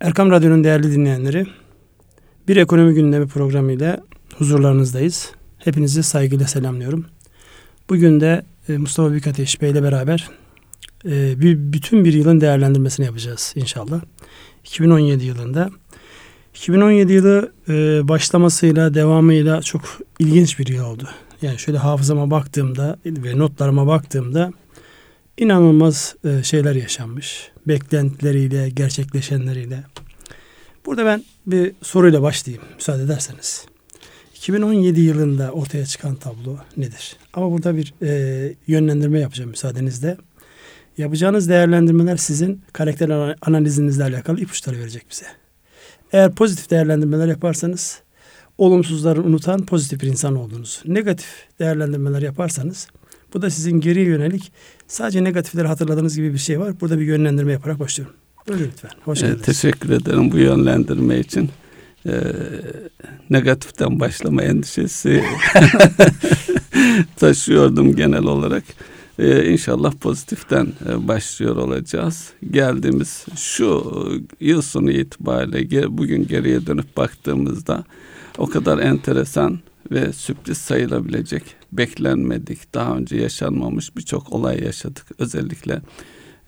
Erkam Radyo'nun değerli dinleyenleri, bir ekonomi gündemi programıyla huzurlarınızdayız. Hepinizi saygıyla selamlıyorum. Bugün de e, Mustafa Büyükateş Bey ile beraber e, bir, bütün bir yılın değerlendirmesini yapacağız inşallah. 2017 yılında. 2017 yılı e, başlamasıyla, devamıyla çok ilginç bir yıl oldu. Yani şöyle hafızama baktığımda ve notlarıma baktığımda inanılmaz şeyler yaşanmış. Beklentileriyle, gerçekleşenleriyle. Burada ben bir soruyla başlayayım müsaade ederseniz. 2017 yılında ortaya çıkan tablo nedir? Ama burada bir e, yönlendirme yapacağım müsaadenizle. Yapacağınız değerlendirmeler sizin karakter analizinizle alakalı ipuçları verecek bize. Eğer pozitif değerlendirmeler yaparsanız olumsuzları unutan pozitif bir insan olduğunuz. Negatif değerlendirmeler yaparsanız bu da sizin geriye yönelik sadece negatifleri hatırladığınız gibi bir şey var. Burada bir yönlendirme yaparak başlıyorum. Buyurun lütfen. Hoş geldiniz. teşekkür ederim bu yönlendirme için. Ee, negatiften başlama endişesi taşıyordum genel olarak. Ee, inşallah pozitiften e, başlıyor olacağız. Geldiğimiz şu yıl sonu itibariyle bugün geriye dönüp baktığımızda o kadar enteresan ve sürpriz sayılabilecek, beklenmedik, daha önce yaşanmamış birçok olay yaşadık. Özellikle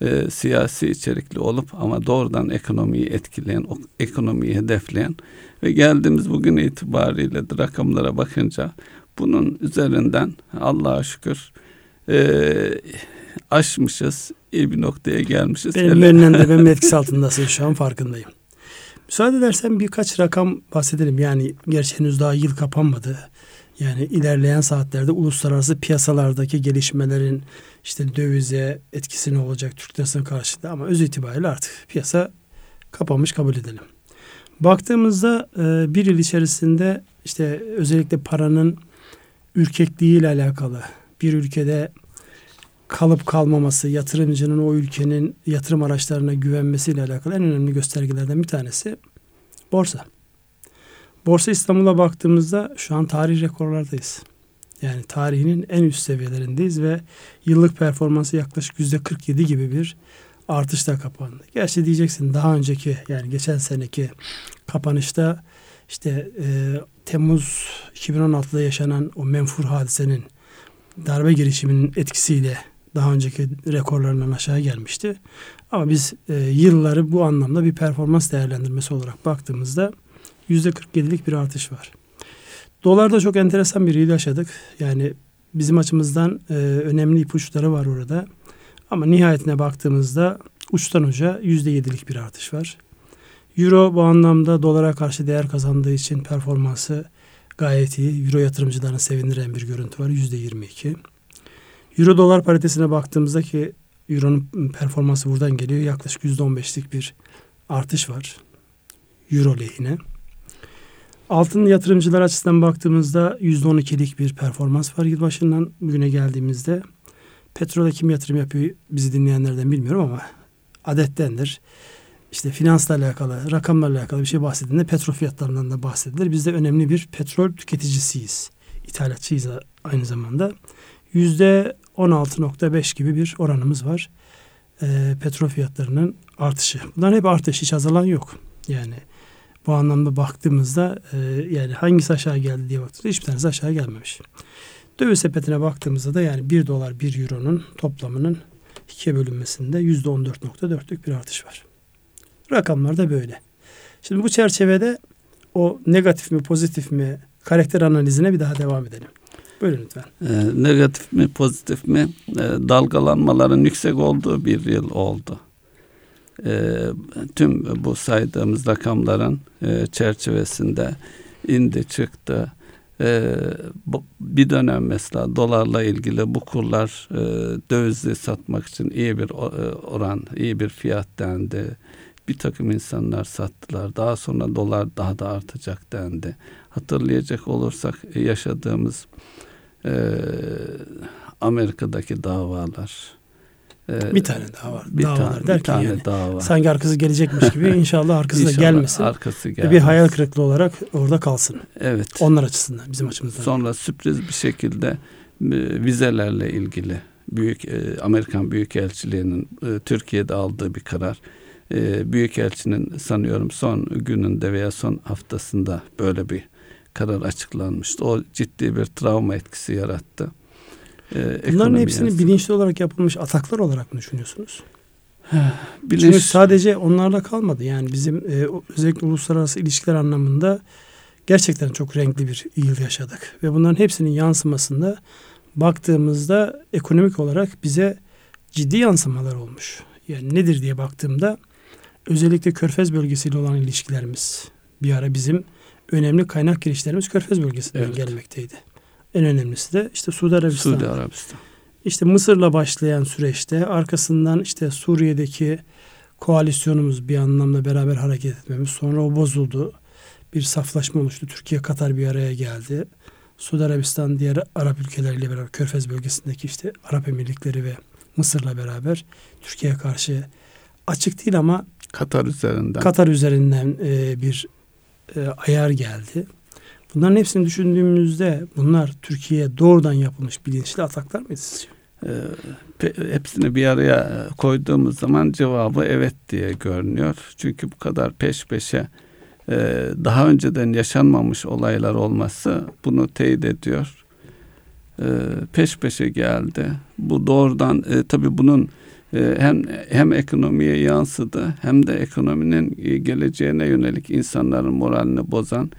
e, siyasi içerikli olup ama doğrudan ekonomiyi etkileyen, o ekonomiyi hedefleyen ve geldiğimiz bugün itibariyle de rakamlara bakınca bunun üzerinden Allah'a şükür e, aşmışız, iyi bir noktaya gelmişiz. Benim yönlendirmemin etkisi altındasın şu an farkındayım. Müsaade edersen birkaç rakam bahsedelim. Yani gerçi henüz daha yıl kapanmadı. Yani ilerleyen saatlerde uluslararası piyasalardaki gelişmelerin işte dövize etkisi ne olacak Türk lirasına karşılığı ama öz itibariyle artık piyasa kapanmış kabul edelim. Baktığımızda e, bir yıl içerisinde işte özellikle paranın ürkekliği ile alakalı bir ülkede kalıp kalmaması, yatırımcının o ülkenin yatırım araçlarına güvenmesiyle alakalı en önemli göstergelerden bir tanesi borsa. Borsa İstanbul'a baktığımızda şu an tarih rekorlardayız. Yani tarihinin en üst seviyelerindeyiz ve yıllık performansı yaklaşık yüzde 47 gibi bir artışla kapandı. Gerçi diyeceksin daha önceki yani geçen seneki kapanışta işte e, Temmuz 2016'da yaşanan o menfur hadisenin darbe girişiminin etkisiyle daha önceki rekorlarından aşağı gelmişti. Ama biz e, yılları bu anlamda bir performans değerlendirmesi olarak baktığımızda %47'lik bir artış var. Dolarda çok enteresan bir yıl yaşadık. Yani bizim açımızdan e, önemli ipuçları var orada. Ama nihayetine baktığımızda uçtan uca yüzde yedilik bir artış var. Euro bu anlamda dolara karşı değer kazandığı için performansı gayet iyi. Euro yatırımcılarını sevindiren bir görüntü var. Yüzde yirmi iki. Euro dolar paritesine baktığımızda ki Euro'nun performansı buradan geliyor. Yaklaşık yüzde on beşlik bir artış var. Euro lehine. Altın yatırımcılar açısından baktığımızda %12'lik bir performans var yılbaşından bugüne geldiğimizde. Petrole kim yatırım yapıyor bizi dinleyenlerden bilmiyorum ama adettendir. İşte finansla alakalı, rakamlarla alakalı bir şey bahsedildiğinde petrol fiyatlarından da bahsedilir. Biz de önemli bir petrol tüketicisiyiz. İthalatçıyız aynı zamanda. Yüzde 16.5 gibi bir oranımız var. E, petrol fiyatlarının artışı. Bunların hep artış, hiç azalan yok. Yani bu anlamda baktığımızda e, yani hangisi aşağı geldi diye baktığımızda hiçbir tanesi aşağı gelmemiş. Döviz sepetine baktığımızda da yani 1 dolar 1 euronun toplamının ikiye bölünmesinde yüzde 14.4'lük bir artış var. Rakamlar da böyle. Şimdi bu çerçevede o negatif mi pozitif mi karakter analizine bir daha devam edelim. Buyurun lütfen. E, negatif mi pozitif mi e, dalgalanmaların yüksek olduğu bir yıl oldu e, tüm bu saydığımız rakamların e, çerçevesinde indi çıktı. E, bu, bir dönem mesela dolarla ilgili bu kurlar e, dövizi satmak için iyi bir e, oran, iyi bir fiyat dendi. Bir takım insanlar sattılar. Daha sonra dolar daha da artacak dendi. Hatırlayacak olursak yaşadığımız e, Amerika'daki davalar, ee, bir tane daha var. Bir Davalar tane, bir tane yani, daha var. Sanki arkası gelecekmiş gibi inşallah arkası da gelmesin. Arkası gelmesin. Bir hayal kırıklığı olarak orada kalsın. Evet. Onlar açısından bizim açımızdan. Sonra sürpriz bir şekilde e, vizelerle ilgili büyük e, Amerikan Büyükelçiliği'nin e, Türkiye'de aldığı bir karar e, Büyükelçinin sanıyorum son gününde veya son haftasında böyle bir karar açıklanmıştı. O ciddi bir travma etkisi yarattı. Ee, Bunların hepsini yansın. bilinçli olarak yapılmış ataklar olarak mı düşünüyorsunuz? Bilinç... Çünkü sadece onlarla kalmadı. Yani bizim e, özellikle uluslararası ilişkiler anlamında gerçekten çok renkli bir yıl yaşadık. Ve bunların hepsinin yansımasında baktığımızda ekonomik olarak bize ciddi yansımalar olmuş. Yani nedir diye baktığımda özellikle Körfez bölgesiyle olan ilişkilerimiz bir ara bizim önemli kaynak girişlerimiz Körfez bölgesinden evet. gelmekteydi. En önemlisi de işte Suudi Arabistan. Suudi Arabistan. İşte Mısır'la başlayan süreçte arkasından işte Suriye'deki koalisyonumuz bir anlamda beraber hareket etmemiz sonra o bozuldu. Bir saflaşma oluştu. Türkiye Katar bir araya geldi. Suudi Arabistan diğer Arap ülkeleriyle beraber Körfez bölgesindeki işte Arap Emirlikleri ve Mısır'la beraber Türkiye'ye karşı açık değil ama Katar üzerinden Katar üzerinden e, bir e, ayar geldi. Bunların hepsini düşündüğümüzde bunlar Türkiye'ye doğrudan yapılmış bilinçli ataklar mıydı sizce? Ee, hepsini bir araya koyduğumuz zaman cevabı evet diye görünüyor. Çünkü bu kadar peş peşe e, daha önceden yaşanmamış olaylar olması bunu teyit ediyor. E, peş peşe geldi. Bu doğrudan e, tabii bunun e, hem hem ekonomiye yansıdı hem de ekonominin e, geleceğine yönelik insanların moralini bozan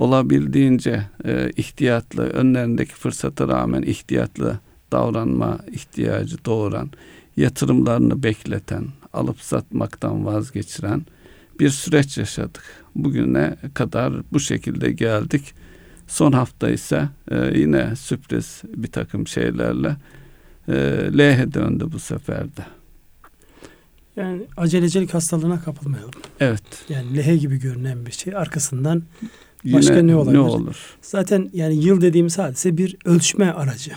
olabildiğince e, ihtiyatlı önlerindeki fırsata rağmen ihtiyatlı davranma ihtiyacı doğuran yatırımlarını bekleten alıp satmaktan vazgeçiren bir süreç yaşadık. Bugüne kadar bu şekilde geldik. Son hafta ise e, yine sürpriz bir takım şeylerle e, lehe döndü bu sefer de. Yani acelecilik hastalığına kapılmayalım. Evet. Yani lehe gibi görünen bir şey. Arkasından başka Yine ne olabilir? Ne olur? Zaten yani yıl dediğimiz hadise bir ölçme aracı.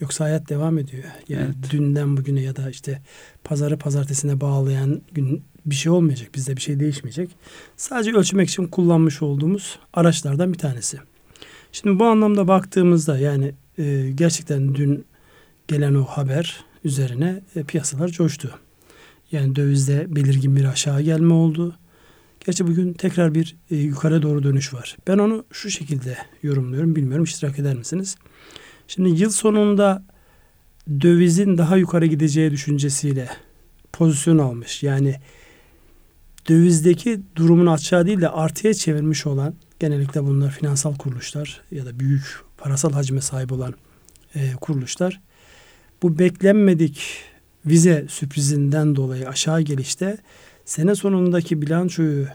Yoksa hayat devam ediyor. Yani evet. dünden bugüne ya da işte pazarı pazartesine bağlayan gün bir şey olmayacak. Bizde bir şey değişmeyecek. Sadece ölçmek için kullanmış olduğumuz araçlardan bir tanesi. Şimdi bu anlamda baktığımızda yani e, gerçekten dün gelen o haber üzerine e, piyasalar coştu. Yani dövizde belirgin bir aşağı gelme oldu. Gerçi bugün tekrar bir e, yukarı doğru dönüş var. Ben onu şu şekilde yorumluyorum. Bilmiyorum iştirak eder misiniz? Şimdi yıl sonunda dövizin daha yukarı gideceği düşüncesiyle pozisyon almış. Yani dövizdeki durumun aşağı değil de artıya çevirmiş olan genellikle bunlar finansal kuruluşlar ya da büyük parasal hacme sahip olan e, kuruluşlar bu beklenmedik vize sürprizinden dolayı aşağı gelişte sene sonundaki bilançoyu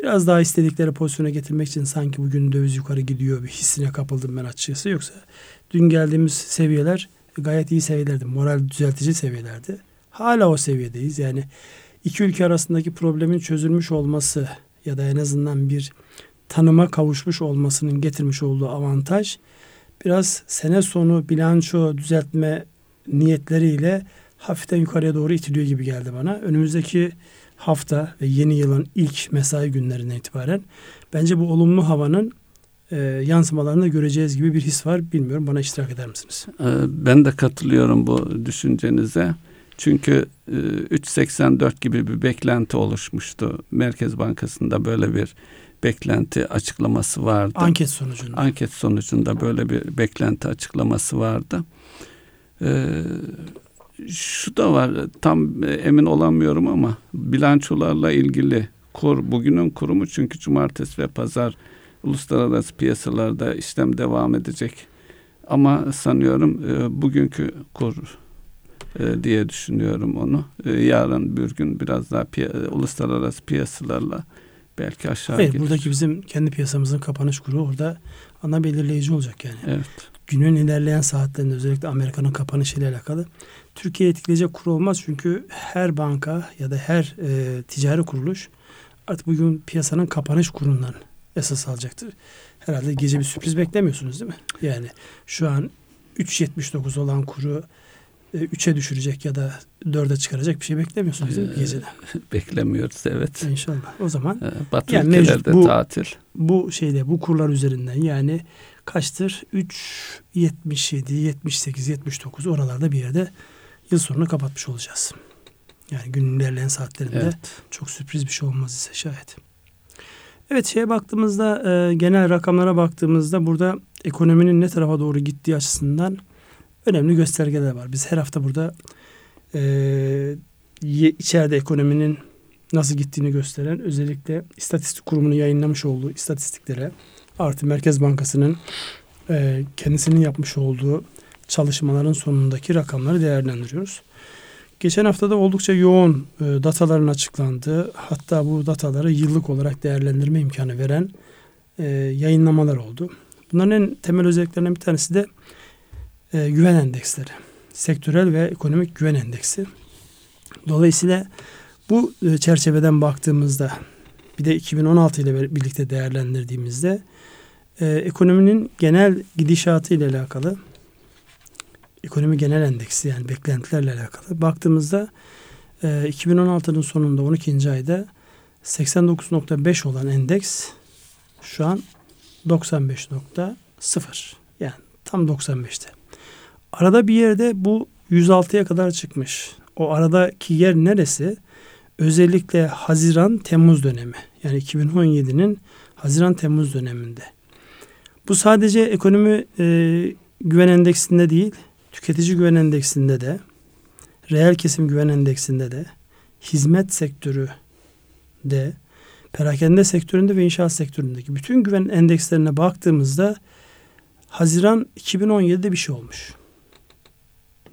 biraz daha istedikleri pozisyona getirmek için sanki bugün döviz yukarı gidiyor bir hissine kapıldım ben açıkçası. Yoksa dün geldiğimiz seviyeler gayet iyi seviyelerdi. Moral düzeltici seviyelerdi. Hala o seviyedeyiz. Yani iki ülke arasındaki problemin çözülmüş olması ya da en azından bir tanıma kavuşmuş olmasının getirmiş olduğu avantaj biraz sene sonu bilanço düzeltme niyetleriyle hafiften yukarıya doğru itiliyor gibi geldi bana. Önümüzdeki hafta ve yeni yılın ilk mesai günlerinden itibaren bence bu olumlu havanın e, yansımalarını göreceğiz gibi bir his var. Bilmiyorum bana iştirak eder misiniz? Ee, ben de katılıyorum bu düşüncenize. Çünkü e, 3.84 gibi bir beklenti oluşmuştu. Merkez Bankası'nda böyle bir beklenti açıklaması vardı. Anket sonucunda. Anket sonucunda böyle bir beklenti açıklaması vardı. Ee, şu da var tam emin olamıyorum ama bilançolarla ilgili kur bugünün kurumu çünkü cumartesi ve pazar uluslararası piyasalarda işlem devam edecek. Ama sanıyorum e, bugünkü kur e, diye düşünüyorum onu. E, yarın bir gün biraz daha piy- uluslararası piyasalarla belki aşağı Hayır, gelir. buradaki bizim kendi piyasamızın kapanış kuru orada ana belirleyici olacak yani. Evet. Günün ilerleyen saatlerinde özellikle Amerika'nın kapanışıyla alakalı Türkiye etkileyecek kur olmaz çünkü her banka ya da her e, ticari kuruluş artık bugün piyasanın kapanış kurundan esas alacaktır. Herhalde gece bir sürpriz beklemiyorsunuz değil mi? Yani şu an 3.79 olan kuru 3'e düşürecek ya da 4'e çıkaracak bir şey beklemiyorsunuz değil mi gecede? Beklemiyoruz evet. İnşallah. O zaman ee, Batı yani mevcut, bu, tatil. Bu şeyde bu kurlar üzerinden yani kaçtır? 3 77 78 79 oralarda bir yerde yıl sonunu kapatmış olacağız. Yani günün ilerleyen saatlerinde Evet. çok sürpriz bir şey olmaz ise şayet. Evet şeye baktığımızda e, genel rakamlara baktığımızda burada ekonominin ne tarafa doğru gittiği açısından önemli göstergeler var. Biz her hafta burada e, içeride ekonominin nasıl gittiğini gösteren özellikle istatistik kurumunun yayınlamış olduğu istatistiklere artı Merkez Bankası'nın e, kendisinin yapmış olduğu çalışmaların sonundaki rakamları değerlendiriyoruz. Geçen haftada oldukça yoğun e, dataların açıklandığı hatta bu dataları yıllık olarak değerlendirme imkanı veren e, yayınlamalar oldu. Bunların en temel özelliklerinden bir tanesi de e, güven endeksleri. Sektörel ve ekonomik güven endeksi. Dolayısıyla bu e, çerçeveden baktığımızda bir de 2016 ile birlikte değerlendirdiğimizde e, ekonominin genel gidişatı ile alakalı ekonomi genel endeksi yani beklentilerle alakalı baktığımızda e, 2016'nın sonunda 12. ayda 89.5 olan endeks şu an 95.0 yani tam 95'te. Arada bir yerde bu 106'ya kadar çıkmış. O aradaki yer neresi? Özellikle Haziran-Temmuz dönemi. Yani 2017'nin Haziran-Temmuz döneminde. Bu sadece ekonomi e, güven endeksinde değil, tüketici güven endeksinde de, reel kesim güven endeksinde de, hizmet sektörü de, perakende sektöründe ve inşaat sektöründeki bütün güven endekslerine baktığımızda Haziran 2017'de bir şey olmuş.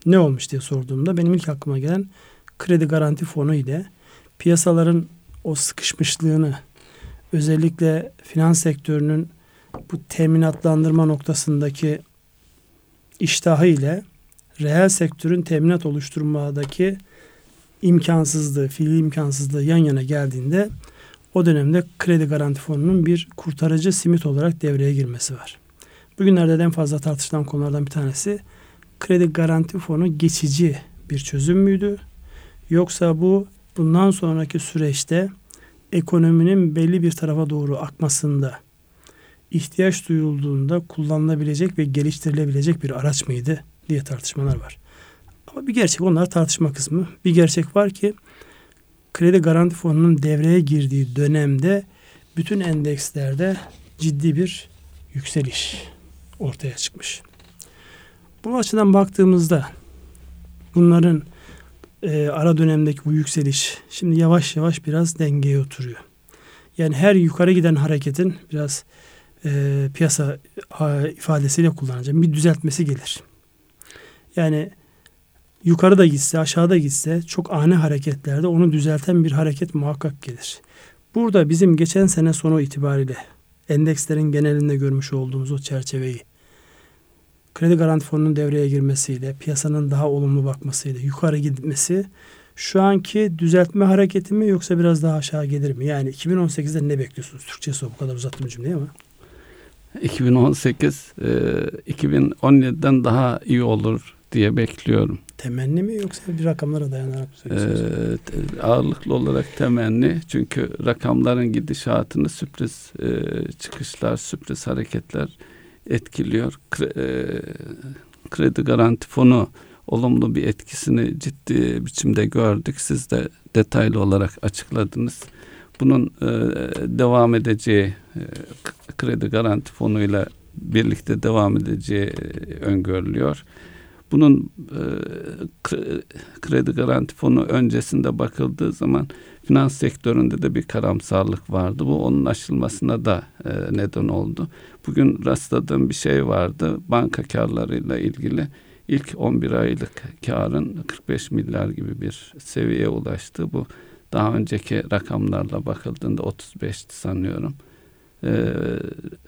Ne olmuş diye sorduğumda benim ilk aklıma gelen kredi garanti fonu ile piyasaların o sıkışmışlığını özellikle finans sektörünün bu teminatlandırma noktasındaki iştahı ile reel sektörün teminat oluşturmadaki imkansızlığı, fiili imkansızlığı yan yana geldiğinde o dönemde kredi garanti fonunun bir kurtarıcı simit olarak devreye girmesi var. Bugünlerde en fazla tartışılan konulardan bir tanesi kredi garanti fonu geçici bir çözüm müydü? Yoksa bu bundan sonraki süreçte ekonominin belli bir tarafa doğru akmasında ihtiyaç duyulduğunda kullanılabilecek ve geliştirilebilecek bir araç mıydı diye tartışmalar var. Ama bir gerçek onlar tartışma kısmı. Bir gerçek var ki kredi garanti fonunun devreye girdiği dönemde bütün endekslerde ciddi bir yükseliş ortaya çıkmış. Bu açıdan baktığımızda bunların e, ara dönemdeki bu yükseliş şimdi yavaş yavaş biraz dengeye oturuyor. Yani her yukarı giden hareketin biraz e, piyasa ifadesiyle kullanacağım bir düzeltmesi gelir. Yani yukarıda gitse aşağıda gitse çok ani hareketlerde onu düzelten bir hareket muhakkak gelir. Burada bizim geçen sene sonu itibariyle endekslerin genelinde görmüş olduğumuz o çerçeveyi kredi garanti fonunun devreye girmesiyle piyasanın daha olumlu bakmasıyla yukarı gitmesi şu anki düzeltme hareketi mi yoksa biraz daha aşağı gelir mi? Yani 2018'de ne bekliyorsunuz? Türkçesi o bu kadar uzattım cümleyi ama. 2018 e, 2017'den daha iyi olur diye bekliyorum. Temenni mi yoksa bir rakamlara dayanarak mı söylüyorsunuz? Ee, ağırlıklı olarak temenni çünkü rakamların gidişatını sürpriz e, çıkışlar, sürpriz hareketler etkiliyor. Kre, e, kredi garanti fonu olumlu bir etkisini ciddi biçimde gördük. Siz de detaylı olarak açıkladınız. Bunun e, devam edeceği e, kredi garanti fonuyla birlikte devam edeceği e, öngörülüyor. Bunun e, kredi garanti fonu öncesinde bakıldığı zaman finans sektöründe de bir karamsarlık vardı. Bu onun aşılmasına da e, neden oldu. Bugün rastladığım bir şey vardı. Banka karlarıyla ilgili ilk 11 aylık karın 45 milyar gibi bir seviyeye ulaştı. Bu daha önceki rakamlarla bakıldığında 35'ti sanıyorum. E,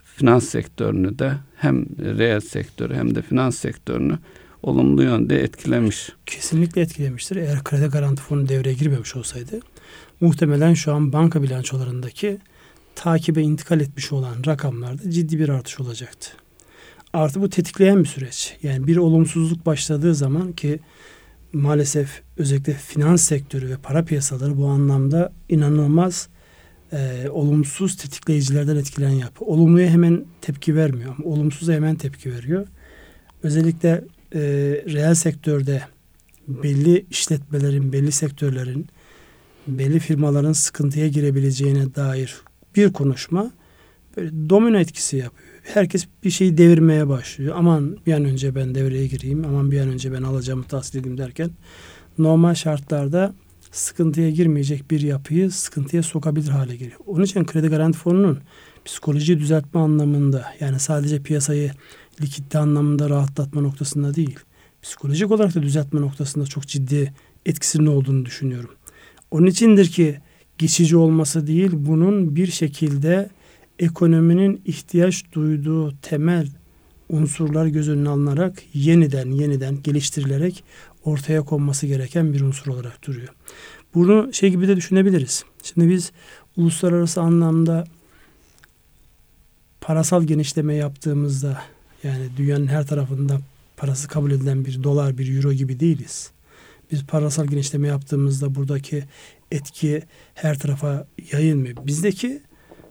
finans sektörünü de hem reel sektörü hem de finans sektörünü olumlu yönde etkilemiş. Kesinlikle etkilemiştir. Eğer kredi garanti fonu devreye girmemiş olsaydı muhtemelen şu an banka bilançolarındaki takibe intikal etmiş olan rakamlarda ciddi bir artış olacaktı. Artı bu tetikleyen bir süreç. Yani bir olumsuzluk başladığı zaman ki maalesef özellikle finans sektörü ve para piyasaları bu anlamda inanılmaz e, olumsuz tetikleyicilerden etkilenen yapı. Olumluya hemen tepki vermiyor ama olumsuza hemen tepki veriyor. Özellikle e, reel sektörde belli işletmelerin, belli sektörlerin, belli firmaların sıkıntıya girebileceğine dair bir konuşma böyle domino etkisi yapıyor. Herkes bir şeyi devirmeye başlıyor. Aman bir an önce ben devreye gireyim, aman bir an önce ben alacağımı tahsil edeyim derken normal şartlarda sıkıntıya girmeyecek bir yapıyı sıkıntıya sokabilir hale geliyor. Onun için kredi garanti fonunun psikoloji düzeltme anlamında yani sadece piyasayı likitte anlamında rahatlatma noktasında değil, psikolojik olarak da düzeltme noktasında çok ciddi etkisinin olduğunu düşünüyorum. Onun içindir ki geçici olması değil, bunun bir şekilde ekonominin ihtiyaç duyduğu temel unsurlar göz önüne alınarak yeniden yeniden geliştirilerek ortaya konması gereken bir unsur olarak duruyor. Bunu şey gibi de düşünebiliriz. Şimdi biz uluslararası anlamda parasal genişleme yaptığımızda yani dünyanın her tarafında parası kabul edilen bir dolar, bir euro gibi değiliz. Biz parasal genişleme yaptığımızda buradaki etki her tarafa yayılmıyor. Bizdeki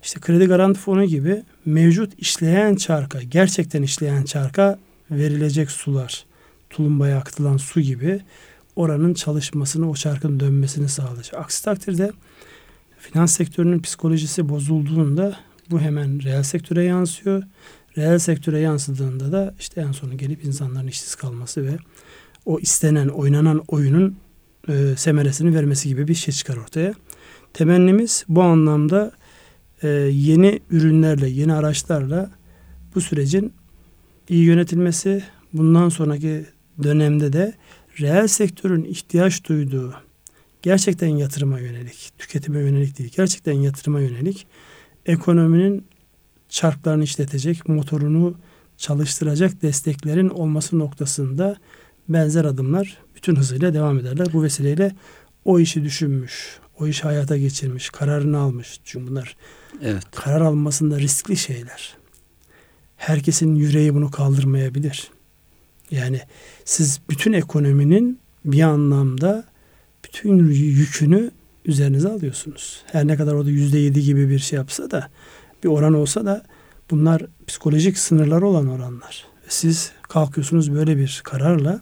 işte kredi garanti fonu gibi mevcut işleyen çarka, gerçekten işleyen çarka verilecek sular, tulumbaya akıtılan su gibi oranın çalışmasını, o çarkın dönmesini sağlayacak. Aksi takdirde finans sektörünün psikolojisi bozulduğunda bu hemen reel sektöre yansıyor. Reel sektöre yansıdığında da işte en sonu gelip insanların işsiz kalması ve o istenen, oynanan oyunun e, semeresini vermesi gibi bir şey çıkar ortaya. Temennimiz bu anlamda e, yeni ürünlerle, yeni araçlarla bu sürecin iyi yönetilmesi, bundan sonraki dönemde de reel sektörün ihtiyaç duyduğu gerçekten yatırıma yönelik, tüketime yönelik değil, gerçekten yatırıma yönelik ekonominin çarklarını işletecek, motorunu çalıştıracak desteklerin olması noktasında benzer adımlar bütün hızıyla devam ederler. Bu vesileyle o işi düşünmüş, o işi hayata geçirmiş, kararını almış. Çünkü bunlar evet. karar almasında riskli şeyler. Herkesin yüreği bunu kaldırmayabilir. Yani siz bütün ekonominin bir anlamda bütün yükünü üzerinize alıyorsunuz. Her ne kadar orada yüzde yedi gibi bir şey yapsa da bir oran olsa da bunlar psikolojik sınırları olan oranlar. Siz kalkıyorsunuz böyle bir kararla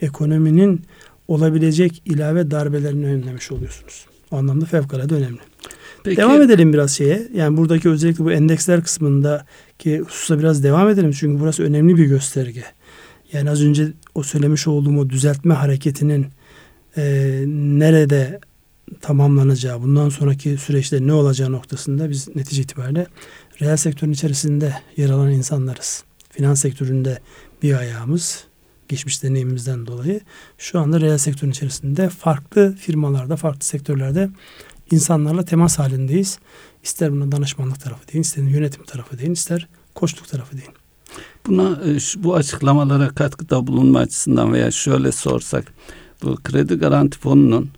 ekonominin olabilecek ilave darbelerini önlemiş oluyorsunuz. O anlamda fevkalade önemli. Peki. Devam edelim biraz şeye. Yani buradaki özellikle bu endeksler kısmındaki hususa biraz devam edelim. Çünkü burası önemli bir gösterge. Yani az önce o söylemiş olduğum o düzeltme hareketinin e, nerede tamamlanacağı, bundan sonraki süreçte ne olacağı noktasında biz netice itibariyle reel sektörün içerisinde yer alan insanlarız. Finans sektöründe bir ayağımız, geçmiş deneyimimizden dolayı şu anda reel sektörün içerisinde farklı firmalarda, farklı sektörlerde insanlarla temas halindeyiz. İster buna danışmanlık tarafı deyin, ister yönetim tarafı deyin, ister koçluk tarafı deyin. Buna e, bu açıklamalara katkıda bulunma açısından veya şöyle sorsak bu kredi garanti fonunun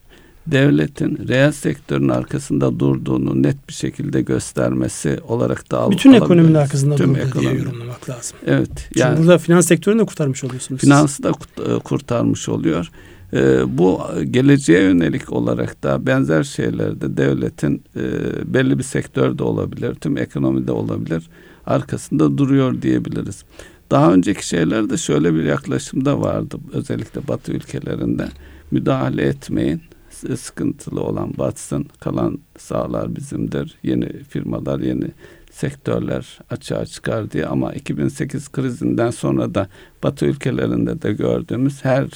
devletin reel sektörün arkasında durduğunu net bir şekilde göstermesi olarak da Bütün ekonominin arkasında Tüm durduğu ekonomi. diye yorumlamak lazım. Evet. Çünkü yani, burada finans sektörünü de kurtarmış oluyorsunuz. Finansı da e, kurtarmış oluyor. Ee, bu geleceğe yönelik olarak da benzer şeylerde devletin e, belli bir sektörde olabilir, tüm ekonomide olabilir arkasında duruyor diyebiliriz. Daha önceki şeylerde şöyle bir yaklaşımda vardı özellikle Batı ülkelerinde müdahale etmeyin sıkıntılı olan batsın kalan sağlar bizimdir yeni firmalar yeni sektörler açığa çıkar diye ama 2008 krizinden sonra da Batı ülkelerinde de gördüğümüz her e,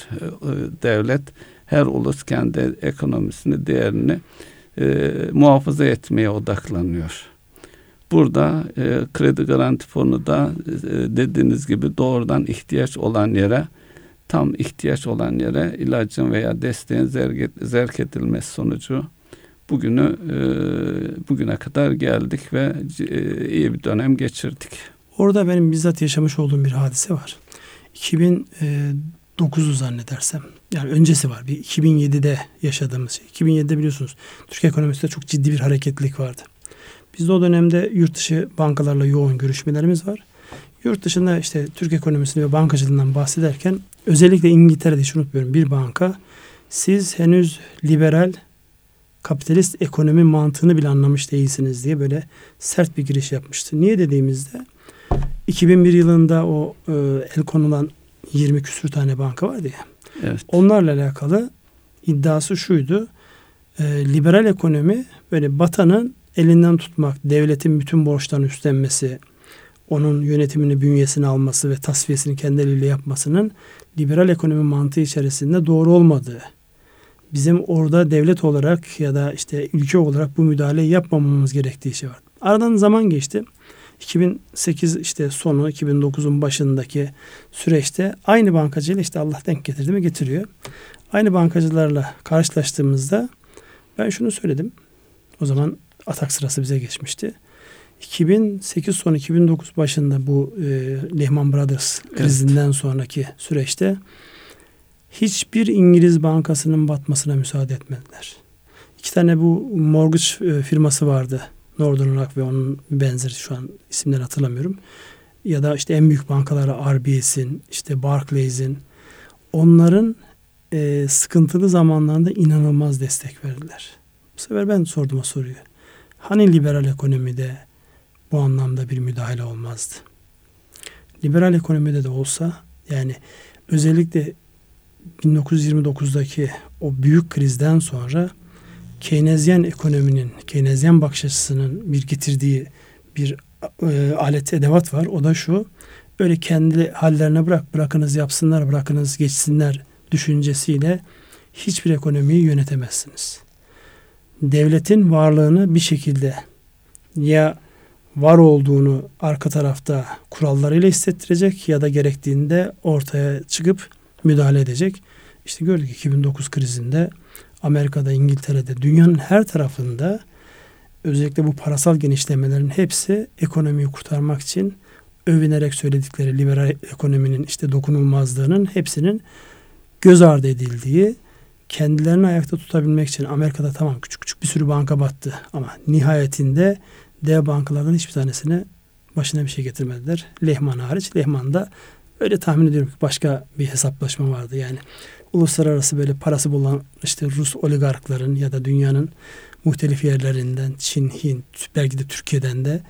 devlet her ulus kendi ekonomisini değerini e, muhafaza etmeye odaklanıyor. Burada e, kredi garanti fonu da e, dediğiniz gibi doğrudan ihtiyaç olan yere tam ihtiyaç olan yere ilacın veya desteğin zerk, edilmesi sonucu bugünü e, bugüne kadar geldik ve e, iyi bir dönem geçirdik. Orada benim bizzat yaşamış olduğum bir hadise var. 2009'u zannedersem yani öncesi var. Bir 2007'de yaşadığımız şey. 2007'de biliyorsunuz Türkiye ekonomisinde çok ciddi bir hareketlilik vardı. Biz de o dönemde yurt dışı bankalarla yoğun görüşmelerimiz var. Yurt dışında işte Türk ekonomisini ve bankacılığından bahsederken özellikle İngiltere'de hiç unutmuyorum bir banka siz henüz liberal kapitalist ekonomi mantığını bile anlamış değilsiniz diye böyle sert bir giriş yapmıştı. Niye dediğimizde 2001 yılında o e, el konulan 20 küsür tane banka vardı ya. Evet. Onlarla alakalı iddiası şuydu. E, liberal ekonomi böyle batanın elinden tutmak, devletin bütün borçlarını üstlenmesi, onun yönetimini bünyesine alması ve tasfiyesini kendi eliyle yapmasının liberal ekonomi mantığı içerisinde doğru olmadığı. Bizim orada devlet olarak ya da işte ülke olarak bu müdahaleyi yapmamamız gerektiği şey var. Aradan zaman geçti. 2008 işte sonu 2009'un başındaki süreçte aynı bankacıyla işte Allah denk getirdi mi getiriyor. Aynı bankacılarla karşılaştığımızda ben şunu söyledim. O zaman atak sırası bize geçmişti. 2008 sonu 2009 başında bu e, Lehman Brothers krizinden evet. sonraki süreçte hiçbir İngiliz bankasının batmasına müsaade etmediler. İki tane bu mortgage e, firması vardı. Northern Rock ve onun benzeri şu an isimleri hatırlamıyorum. Ya da işte en büyük bankaları RBS'in, işte Barclays'in onların e, sıkıntılı zamanlarında inanılmaz destek verdiler. Bu sefer ben sordum o soruyu. Hani liberal ekonomide bu anlamda bir müdahale olmazdı? Liberal ekonomide de olsa yani özellikle 1929'daki o büyük krizden sonra Keynesyen ekonominin, Keynesyen bakış açısının bir getirdiği bir e, alet edevat var. O da şu. Öyle kendi hallerine bırak, bırakınız yapsınlar, bırakınız geçsinler düşüncesiyle hiçbir ekonomiyi yönetemezsiniz. Devletin varlığını bir şekilde ya var olduğunu arka tarafta kurallarıyla hissettirecek ya da gerektiğinde ortaya çıkıp müdahale edecek. İşte gördük 2009 krizinde Amerika'da, İngiltere'de, dünyanın her tarafında özellikle bu parasal genişlemelerin hepsi ekonomiyi kurtarmak için övünerek söyledikleri liberal ekonominin işte dokunulmazlığının hepsinin göz ardı edildiği kendilerini ayakta tutabilmek için Amerika'da tamam küçük küçük bir sürü banka battı ama nihayetinde dev bankalardan hiçbir tanesine başına bir şey getirmediler. Lehman hariç. Lehman'da öyle tahmin ediyorum ki başka bir hesaplaşma vardı. Yani uluslararası böyle parası bulan işte Rus oligarkların ya da dünyanın muhtelif yerlerinden Çin, Hint, belki de Türkiye'den de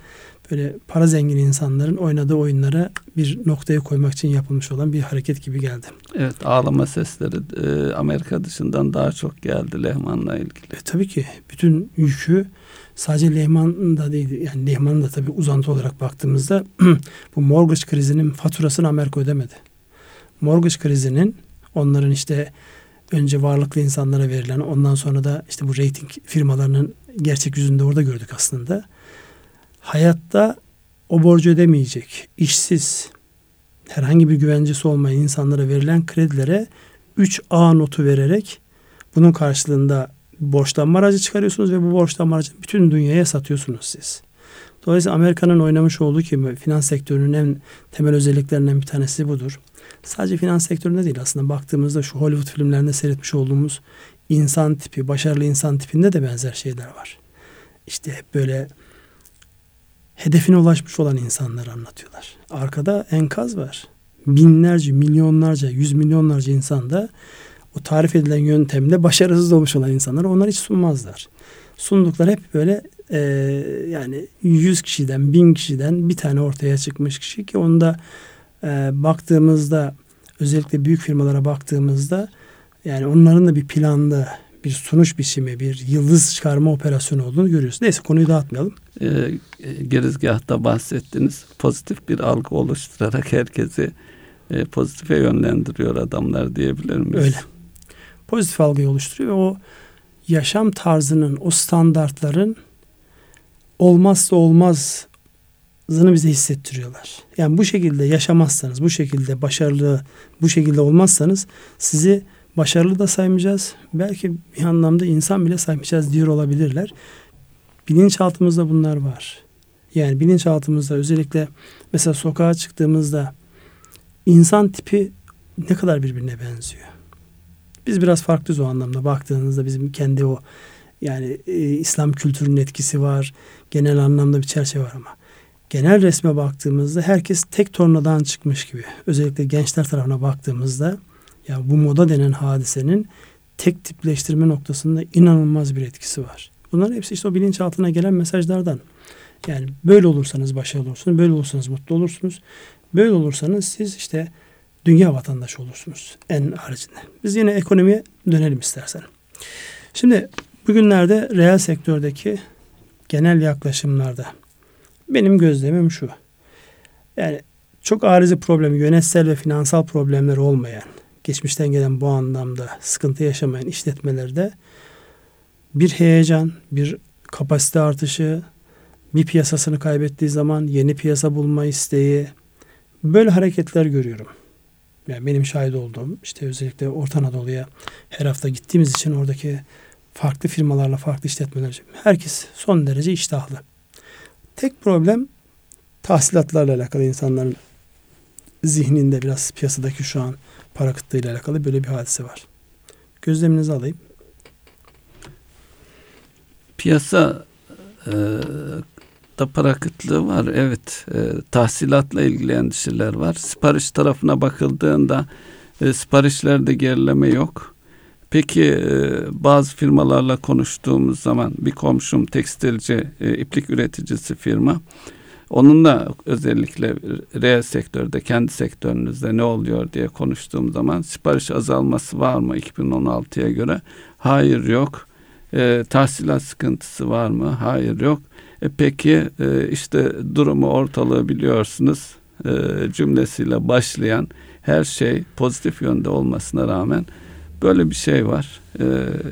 böyle para zengin insanların oynadığı oyunlara bir noktaya koymak için yapılmış olan bir hareket gibi geldi. Evet ağlama sesleri e, Amerika dışından daha çok geldi Lehman'la ilgili. E, tabii ki bütün yükü sadece Lehman da değil yani Lehman'ın da tabii uzantı olarak baktığımızda bu mortgage krizinin faturasını Amerika ödemedi. Mortgage krizinin onların işte önce varlıklı insanlara verilen ondan sonra da işte bu rating firmalarının gerçek yüzünde orada gördük aslında. Hayatta o borcu ödemeyecek, işsiz, herhangi bir güvencesi olmayan insanlara verilen kredilere 3A notu vererek bunun karşılığında borçlanma aracı çıkarıyorsunuz ve bu borçlanma aracını bütün dünyaya satıyorsunuz siz. Dolayısıyla Amerika'nın oynamış olduğu gibi finans sektörünün en temel özelliklerinden bir tanesi budur. Sadece finans sektöründe değil aslında baktığımızda şu Hollywood filmlerinde seyretmiş olduğumuz insan tipi, başarılı insan tipinde de benzer şeyler var. İşte hep böyle hedefine ulaşmış olan insanları anlatıyorlar. Arkada enkaz var. Binlerce, milyonlarca, yüz milyonlarca insan da o tarif edilen yöntemle başarısız olmuş olan insanlar onlar hiç sunmazlar. Sunduklar hep böyle e, yani yüz kişiden, bin kişiden bir tane ortaya çıkmış kişi ki onda e, baktığımızda özellikle büyük firmalara baktığımızda yani onların da bir planlı bir sonuç biçimi, bir yıldız çıkarma operasyonu olduğunu görüyoruz. Neyse konuyu dağıtmayalım. E, gerizgahta bahsettiniz. Pozitif bir algı oluşturarak herkesi e, pozitife yönlendiriyor adamlar diyebilir miyiz? Öyle. Pozitif algıyı oluşturuyor ve o yaşam tarzının, o standartların olmazsa olmaz zını bize hissettiriyorlar. Yani bu şekilde yaşamazsanız, bu şekilde başarılı, bu şekilde olmazsanız sizi başarılı da saymayacağız. Belki bir anlamda insan bile saymayacağız diyor olabilirler. Bilinçaltımızda bunlar var. Yani bilinçaltımızda özellikle mesela sokağa çıktığımızda insan tipi ne kadar birbirine benziyor. Biz biraz farklıyız o anlamda. Baktığınızda bizim kendi o yani e, İslam kültürünün etkisi var. Genel anlamda bir çerçeve var ama genel resme baktığımızda herkes tek tornadan çıkmış gibi. Özellikle gençler tarafına baktığımızda ya bu moda denen hadisenin tek tipleştirme noktasında inanılmaz bir etkisi var. Bunların hepsi işte o bilinçaltına gelen mesajlardan. Yani böyle olursanız başarılı olursunuz, böyle olursanız mutlu olursunuz. Böyle olursanız siz işte dünya vatandaşı olursunuz en haricinde. Biz yine ekonomiye dönelim istersen. Şimdi bugünlerde reel sektördeki genel yaklaşımlarda benim gözlemim şu. Yani çok arizi problem, yönetsel ve finansal problemler olmayan, geçmişten gelen bu anlamda sıkıntı yaşamayan işletmelerde bir heyecan, bir kapasite artışı, bir piyasasını kaybettiği zaman yeni piyasa bulma isteği, böyle hareketler görüyorum. Yani benim şahit olduğum işte özellikle Orta Anadolu'ya her hafta gittiğimiz için oradaki farklı firmalarla farklı işletmeler herkes son derece iştahlı. Tek problem tahsilatlarla alakalı insanların zihninde biraz piyasadaki şu an para kıtlığıyla alakalı böyle bir hadise var. Gözleminizi alayım. Piyasa e, da para kıtlığı var. Evet. E, tahsilatla ilgili endişeler var. Sipariş tarafına bakıldığında e, siparişlerde gerileme yok. Peki e, bazı firmalarla konuştuğumuz zaman bir komşum tekstilci, e, iplik üreticisi firma. Onunla özellikle reel sektörde, kendi sektörünüzde ne oluyor diye konuştuğum zaman sipariş azalması var mı 2016'ya göre? Hayır yok. E, tahsilat sıkıntısı var mı? Hayır yok. E, peki e, işte durumu ortalığı biliyorsunuz e, cümlesiyle başlayan her şey pozitif yönde olmasına rağmen böyle bir şey var. E,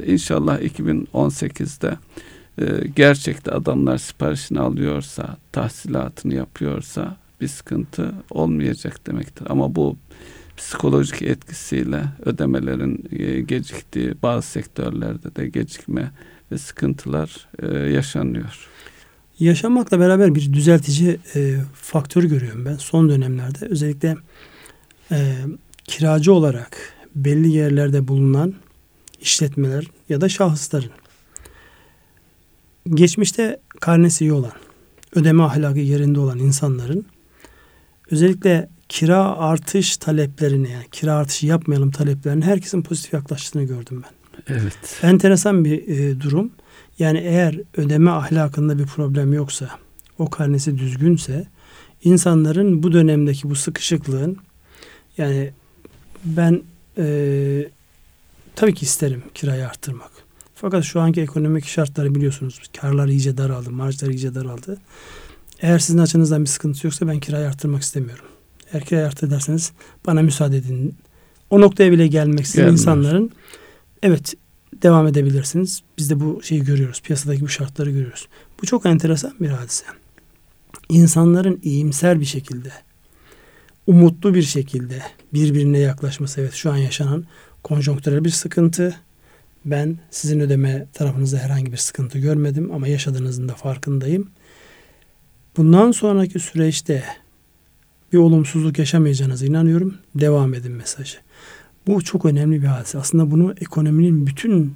inşallah 2018'de e, gerçekte adamlar siparişini alıyorsa, tahsilatını yapıyorsa bir sıkıntı olmayacak demektir. Ama bu psikolojik etkisiyle ödemelerin e, geciktiği bazı sektörlerde de gecikme ve sıkıntılar e, yaşanıyor. Yaşamakla beraber bir düzeltici e, faktör görüyorum ben son dönemlerde. Özellikle e, kiracı olarak belli yerlerde bulunan işletmeler ya da şahısların geçmişte karnesi iyi olan, ödeme ahlakı yerinde olan insanların özellikle kira artış taleplerini yani kira artışı yapmayalım taleplerini herkesin pozitif yaklaştığını gördüm ben. Evet. Enteresan bir e, durum. Yani eğer ödeme ahlakında bir problem yoksa, o karnesi düzgünse insanların bu dönemdeki bu sıkışıklığın yani ben e, tabii ki isterim kirayı arttırmak. Fakat şu anki ekonomik şartları biliyorsunuz. Karlar iyice daraldı, marjlar iyice daraldı. Eğer sizin açınızdan bir sıkıntı yoksa ben kirayı arttırmak istemiyorum. Eğer kirayı arttırırsanız bana müsaade edin. O noktaya bile gelmek isteyen insanların evet devam edebilirsiniz. Biz de bu şeyi görüyoruz. Piyasadaki bu şartları görüyoruz. Bu çok enteresan bir hadise. İnsanların iyimser bir şekilde, umutlu bir şekilde birbirine yaklaşması. Evet şu an yaşanan konjonktürel bir sıkıntı. Ben sizin ödeme tarafınızda herhangi bir sıkıntı görmedim ama yaşadığınızın da farkındayım. Bundan sonraki süreçte bir olumsuzluk yaşamayacağınıza inanıyorum. Devam edin mesajı. Bu çok önemli bir hadise. Aslında bunu ekonominin bütün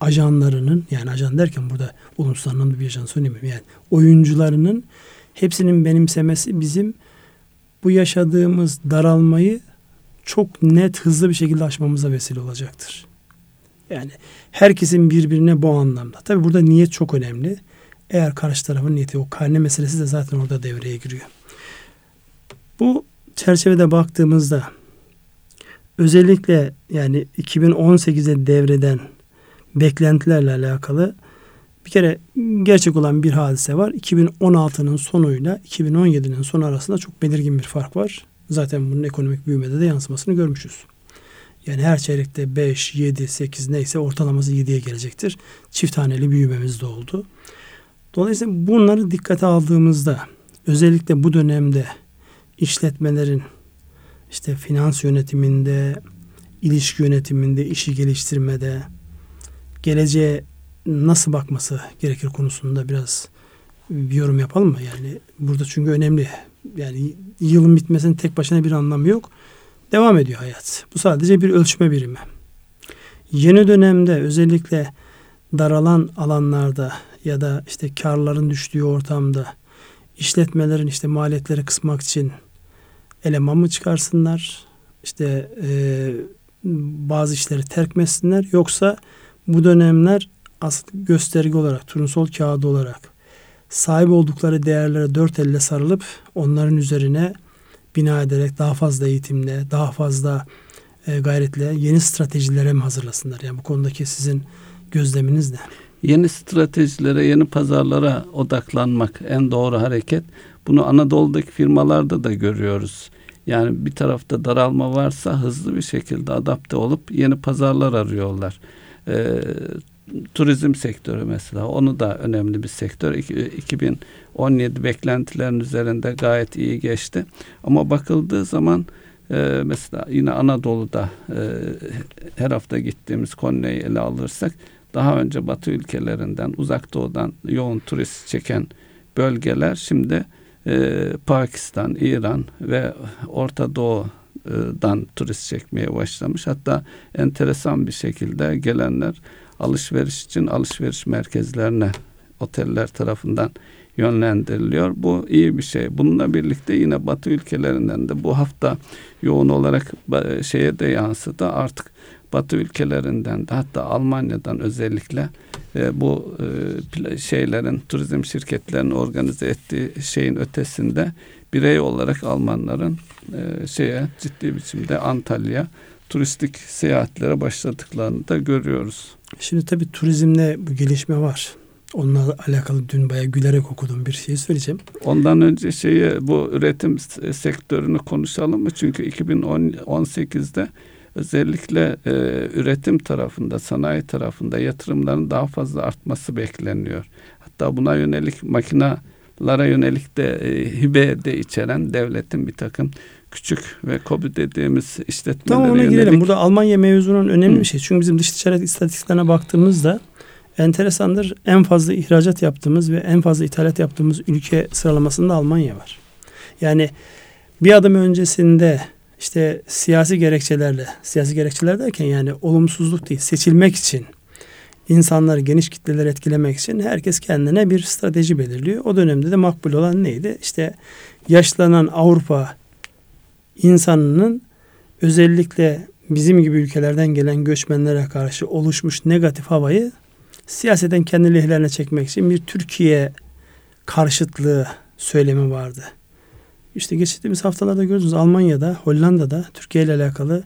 ajanlarının yani ajan derken burada olumsuz anlamda bir ajan söylemiyorum. Yani oyuncularının hepsinin benimsemesi bizim bu yaşadığımız daralmayı çok net hızlı bir şekilde aşmamıza vesile olacaktır. Yani herkesin birbirine bu anlamda. Tabi burada niyet çok önemli. Eğer karşı tarafın niyeti o karne meselesi de zaten orada devreye giriyor. Bu çerçevede baktığımızda özellikle yani 2018'de devreden beklentilerle alakalı bir kere gerçek olan bir hadise var. 2016'nın sonuyla 2017'nin sonu arasında çok belirgin bir fark var. Zaten bunun ekonomik büyümede de yansımasını görmüşüz. Yani her çeyrekte 5, 7, 8 neyse ortalaması 7'ye gelecektir. Çift taneli büyümemiz de oldu. Dolayısıyla bunları dikkate aldığımızda özellikle bu dönemde işletmelerin işte finans yönetiminde, ilişki yönetiminde, işi geliştirmede, geleceğe nasıl bakması gerekir konusunda biraz bir yorum yapalım mı? Yani burada çünkü önemli. Yani yılın bitmesinin tek başına bir anlamı yok. Devam ediyor hayat. Bu sadece bir ölçme birimi. Yeni dönemde özellikle daralan alanlarda ya da işte karların düştüğü ortamda işletmelerin işte maliyetleri kısmak için eleman mı çıkarsınlar? İşte e, bazı işleri terk etsinler yoksa bu dönemler asıl gösterge olarak, turnusol kağıdı olarak sahip oldukları değerlere dört elle sarılıp onların üzerine bina ederek daha fazla eğitimle, daha fazla e, gayretle yeni stratejilere mi hazırlasınlar? Yani bu konudaki sizin gözleminiz ne? Yeni stratejilere, yeni pazarlara odaklanmak en doğru hareket. Bunu Anadolu'daki firmalarda da görüyoruz. Yani bir tarafta daralma varsa hızlı bir şekilde adapte olup yeni pazarlar arıyorlar. Ee, turizm sektörü mesela onu da önemli bir sektör. 2017 beklentilerin üzerinde gayet iyi geçti. Ama bakıldığı zaman e, mesela yine Anadolu'da e, her hafta gittiğimiz Konya'yı ele alırsak daha önce Batı ülkelerinden, uzak doğudan yoğun turist çeken bölgeler şimdi e, Pakistan, İran ve Orta Doğu'dan turist çekmeye başlamış. Hatta enteresan bir şekilde gelenler alışveriş için alışveriş merkezlerine oteller tarafından yönlendiriliyor. Bu iyi bir şey. Bununla birlikte yine Batı ülkelerinden de bu hafta yoğun olarak şeye de yansıdı. Artık Batı ülkelerinden de hatta Almanya'dan özellikle e, bu e, şeylerin turizm şirketlerinin organize ettiği şeyin ötesinde birey olarak Almanların e, şeye ciddi biçimde Antalya turistik seyahatlere başladıklarını da görüyoruz. Şimdi tabii turizmde bu gelişme var. Onunla alakalı dün bayağı gülerek okuduğum bir şey söyleyeceğim. Ondan önce şeyi bu üretim sektörünü konuşalım mı? Çünkü 2018'de özellikle e, üretim tarafında, sanayi tarafında yatırımların daha fazla artması bekleniyor. Hatta buna yönelik makinalara yönelik de e, hibe de içeren devletin bir takım küçük ve kobi dediğimiz işletmelere tamam, ona yönelik. girelim. Burada Almanya mevzunun önemli Hı. bir şey. Çünkü bizim dış ticaret istatistiklerine baktığımızda enteresandır. En fazla ihracat yaptığımız ve en fazla ithalat yaptığımız ülke sıralamasında Almanya var. Yani bir adım öncesinde işte siyasi gerekçelerle, siyasi gerekçeler derken yani olumsuzluk değil, seçilmek için insanları geniş kitleler etkilemek için herkes kendine bir strateji belirliyor. O dönemde de makbul olan neydi? İşte yaşlanan Avrupa insanının özellikle bizim gibi ülkelerden gelen göçmenlere karşı oluşmuş negatif havayı siyaseten kendi lehlerine çekmek için bir Türkiye karşıtlığı söylemi vardı. İşte geçtiğimiz haftalarda gördünüz Almanya'da, Hollanda'da Türkiye ile alakalı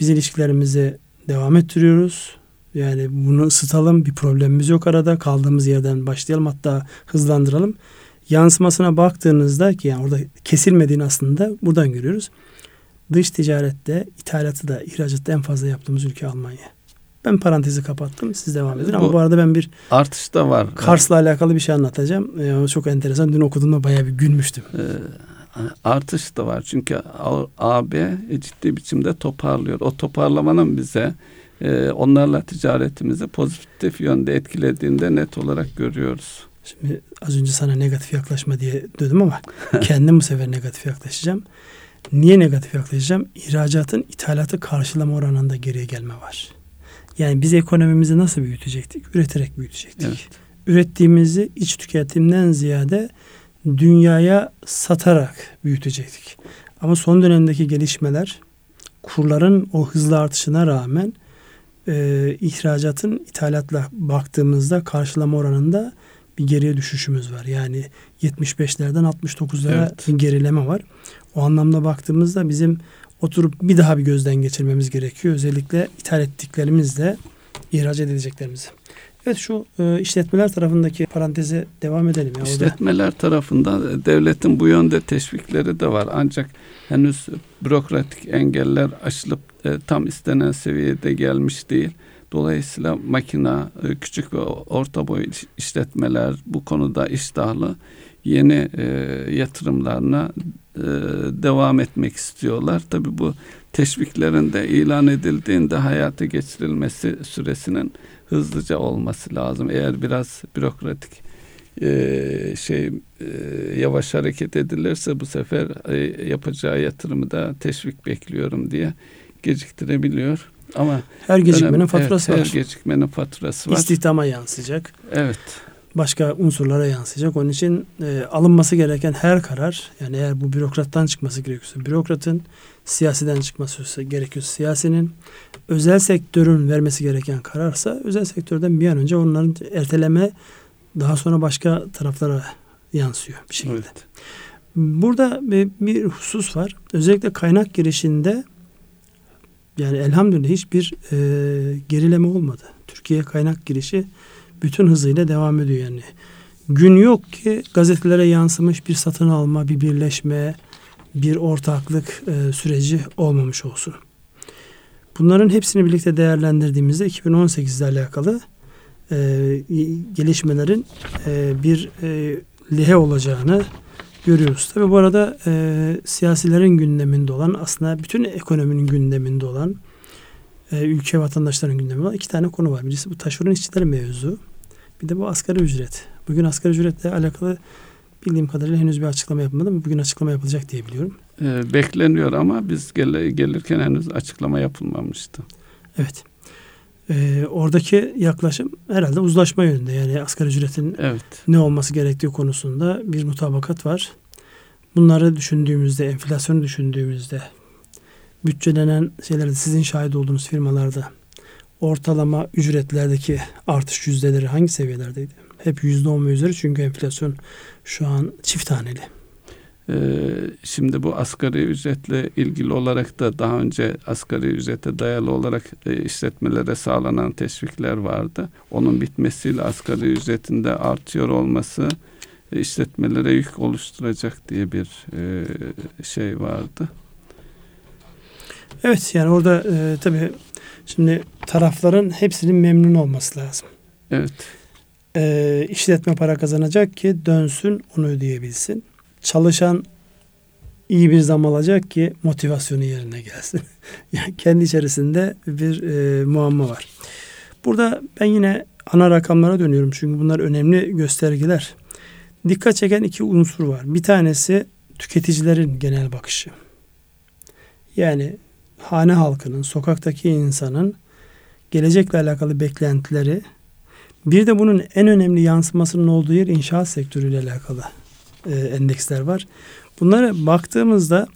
biz ilişkilerimizi devam ettiriyoruz. Yani bunu ısıtalım. Bir problemimiz yok arada. Kaldığımız yerden başlayalım. Hatta hızlandıralım. Yansımasına baktığınızda ki yani orada kesilmediğini aslında buradan görüyoruz. Dış ticarette, ithalatı da, ihracatta en fazla yaptığımız ülke Almanya. Ben parantezi kapattım. Siz devam edin. Bu, Ama bu arada ben bir artış da var. Kars'la alakalı bir şey anlatacağım. Ee, çok enteresan. Dün okuduğumda bayağı bir gülmüştüm. Ee, artış da var. Çünkü AB ciddi biçimde toparlıyor. O toparlamanın bize e, onlarla ticaretimizi pozitif yönde etkilediğinde net olarak görüyoruz. Şimdi az önce sana negatif yaklaşma diye dedim ama kendim bu sefer negatif yaklaşacağım. Niye negatif yaklaşacağım? İhracatın ithalatı karşılama oranında geriye gelme var. Yani biz ekonomimizi nasıl büyütecektik? Üreterek büyütecektik. Evet. Ürettiğimizi iç tüketimden ziyade dünyaya satarak büyütecektik. Ama son dönemdeki gelişmeler kurların o hızlı artışına rağmen e, ihracatın ithalatla baktığımızda karşılama oranında bir geriye düşüşümüz var. Yani 75'lerden 69'lara evet. bir gerileme var. O anlamda baktığımızda bizim oturup bir daha bir gözden geçirmemiz gerekiyor. Özellikle ithal ettiklerimizle ihraç edeceklerimizi. Evet şu e, işletmeler tarafındaki paranteze devam edelim. Ya, işletmeler tarafında devletin bu yönde teşvikleri de var. Ancak henüz bürokratik engeller aşılıp e, tam istenen seviyede gelmiş değil. Dolayısıyla makina, e, küçük ve orta boy işletmeler bu konuda iştahlı yeni e, yatırımlarına devam etmek istiyorlar. Tabii bu teşviklerin de ilan edildiğinde hayata geçirilmesi süresinin hızlıca olması lazım. Eğer biraz bürokratik e, şey e, yavaş hareket edilirse bu sefer e, yapacağı yatırımı da teşvik bekliyorum diye geciktirebiliyor. Ama her gecikmenin önemli, faturası evet, var. Her gecikmenin faturası var. İstihdama yansıyacak. Evet. Başka unsurlara yansıyacak. Onun için e, alınması gereken her karar yani eğer bu bürokrattan çıkması gerekiyorsa bürokratın siyasiden çıkması gerekiyorsa siyasinin özel sektörün vermesi gereken kararsa özel sektörden bir an önce onların erteleme daha sonra başka taraflara yansıyor bir şekilde. Evet. Burada bir, bir husus var. Özellikle kaynak girişinde yani elhamdülillah hiçbir e, gerileme olmadı. Türkiye kaynak girişi bütün hızıyla devam ediyor yani. Gün yok ki gazetelere yansımış bir satın alma, bir birleşme, bir ortaklık e, süreci olmamış olsun. Bunların hepsini birlikte değerlendirdiğimizde 2018 ile alakalı e, gelişmelerin e, bir e, lihe olacağını görüyoruz. Tabi bu arada e, siyasilerin gündeminde olan aslında bütün ekonominin gündeminde olan e, ülke vatandaşlarının gündeminde olan iki tane konu var. Birisi bu taşeron işçiler mevzu. Bir de bu asgari ücret. Bugün asgari ücretle alakalı bildiğim kadarıyla henüz bir açıklama yapılmadı ama bugün açıklama yapılacak diye biliyorum. E, bekleniyor ama biz gel gelirken henüz açıklama yapılmamıştı. Evet. E, oradaki yaklaşım herhalde uzlaşma yönünde. Yani asgari ücretin evet. ne olması gerektiği konusunda bir mutabakat var. Bunları düşündüğümüzde, enflasyonu düşündüğümüzde, bütçelenen şeylerde sizin şahit olduğunuz firmalarda ortalama ücretlerdeki artış yüzdeleri hangi seviyelerdeydi? Hep yüzde on ve üzeri çünkü enflasyon şu an çift taneli. Ee, şimdi bu asgari ücretle ilgili olarak da daha önce asgari ücrete dayalı olarak e, işletmelere sağlanan teşvikler vardı. Onun bitmesiyle asgari ücretinde artıyor olması e, işletmelere yük oluşturacak diye bir e, şey vardı. Evet yani orada e, tabii şimdi tarafların hepsinin memnun olması lazım. Evet. E, işletme para kazanacak ki dönsün onu ödeyebilsin çalışan iyi bir zam alacak ki motivasyonu yerine gelsin. yani kendi içerisinde bir e, muamma var. Burada ben yine ana rakamlara dönüyorum çünkü bunlar önemli göstergeler. Dikkat çeken iki unsur var. Bir tanesi tüketicilerin genel bakışı. Yani hane halkının, sokaktaki insanın gelecekle alakalı beklentileri, bir de bunun en önemli yansımasının olduğu yer inşaat sektörüyle alakalı e, endeksler var. Bunlara baktığımızda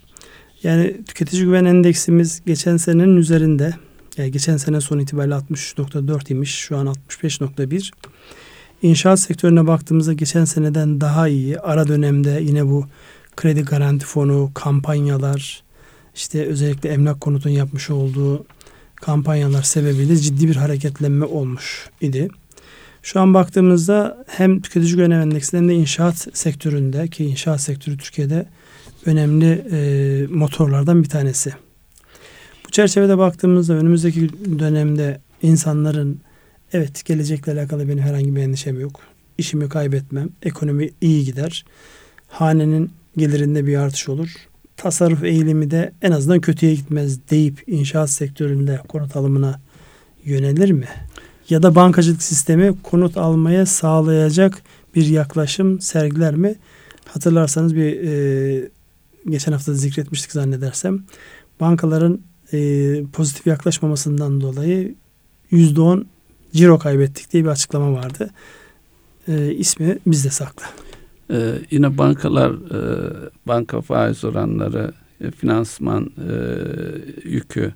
yani tüketici güven endeksimiz geçen senenin üzerinde. Yani geçen sene son itibariyle 63.4 imiş. Şu an 65.1. İnşaat sektörüne baktığımızda geçen seneden daha iyi. Ara dönemde yine bu kredi garanti fonu, kampanyalar, işte özellikle emlak konutun yapmış olduğu kampanyalar sebebiyle ciddi bir hareketlenme olmuş idi. Şu an baktığımızda hem tüketici güven endeksinde hem de inşaat sektöründe ki inşaat sektörü Türkiye'de önemli e, motorlardan bir tanesi. Bu çerçevede baktığımızda önümüzdeki dönemde insanların evet gelecekle alakalı benim herhangi bir endişem yok. İşimi kaybetmem. Ekonomi iyi gider. Hanenin gelirinde bir artış olur. Tasarruf eğilimi de en azından kötüye gitmez deyip inşaat sektöründe konut alımına yönelir mi? ya da bankacılık sistemi konut almaya sağlayacak bir yaklaşım sergiler mi? Hatırlarsanız bir e, geçen hafta zikretmiştik zannedersem. Bankaların e, pozitif yaklaşmamasından dolayı yüzde on ciro kaybettik diye bir açıklama vardı. E, ismi bizde saklı. Ee, yine bankalar e, banka faiz oranları e, finansman e, yükü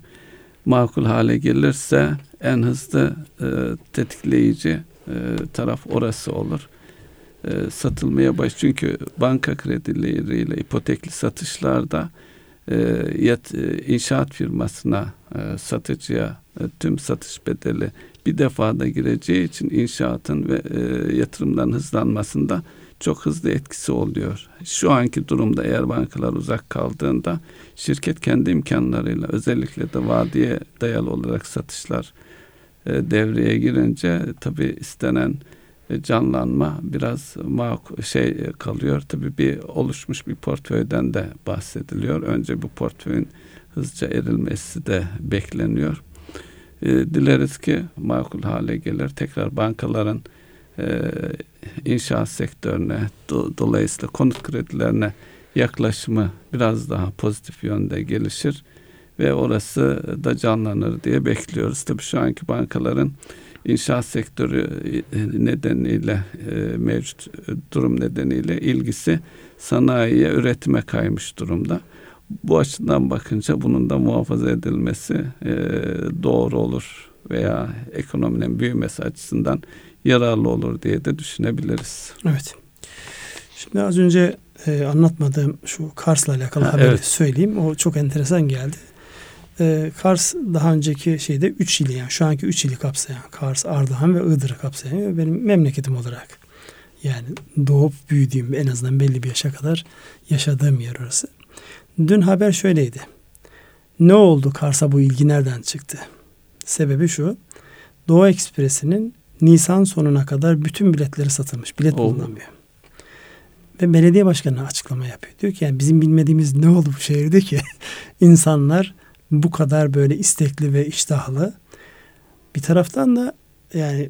makul hale gelirse en hızlı e, tetikleyici e, taraf orası olur. E, satılmaya baş çünkü banka kredileriyle ipotekli satışlarda e, yat, e, inşaat firmasına e, satıcıya e, tüm satış bedeli bir defada gireceği için inşaatın ve e, yatırımların hızlanmasında çok hızlı etkisi oluyor. Şu anki durumda eğer bankalar uzak kaldığında şirket kendi imkanlarıyla özellikle de vadiye dayalı olarak satışlar e, devreye girince tabi istenen e, canlanma biraz makul şey kalıyor. Tabi bir oluşmuş bir portföyden de bahsediliyor. Önce bu portföyün hızlıca erilmesi de bekleniyor. E, dileriz ki makul hale gelir. Tekrar bankaların e, inşaat sektörüne do, dolayısıyla konut kredilerine yaklaşımı biraz daha pozitif yönde gelişir ve orası da canlanır diye bekliyoruz. Tabii şu anki bankaların inşaat sektörü e, nedeniyle e, mevcut durum nedeniyle ilgisi sanayiye, üretime kaymış durumda. Bu açıdan bakınca bunun da muhafaza edilmesi e, doğru olur veya ekonominin büyümesi açısından yararlı olur diye de düşünebiliriz. Evet. Şimdi az önce e, anlatmadığım şu Kars'la alakalı ha, haberi evet. söyleyeyim. O çok enteresan geldi. E, Kars daha önceki şeyde 3 ili yani şu anki 3 ili kapsayan Kars, Ardahan ve Iğdır'ı kapsayan benim memleketim olarak yani doğup büyüdüğüm en azından belli bir yaşa kadar yaşadığım yer orası. Dün haber şöyleydi. Ne oldu Kars'a bu ilgi nereden çıktı? Sebebi şu. Doğu Ekspresi'nin Nisan sonuna kadar bütün biletleri satılmış. Bilet Oldu. bulunamıyor. Ve belediye başkanı açıklama yapıyor. Diyor ki yani bizim bilmediğimiz ne oldu bu şehirde ki insanlar bu kadar böyle istekli ve iştahlı. Bir taraftan da yani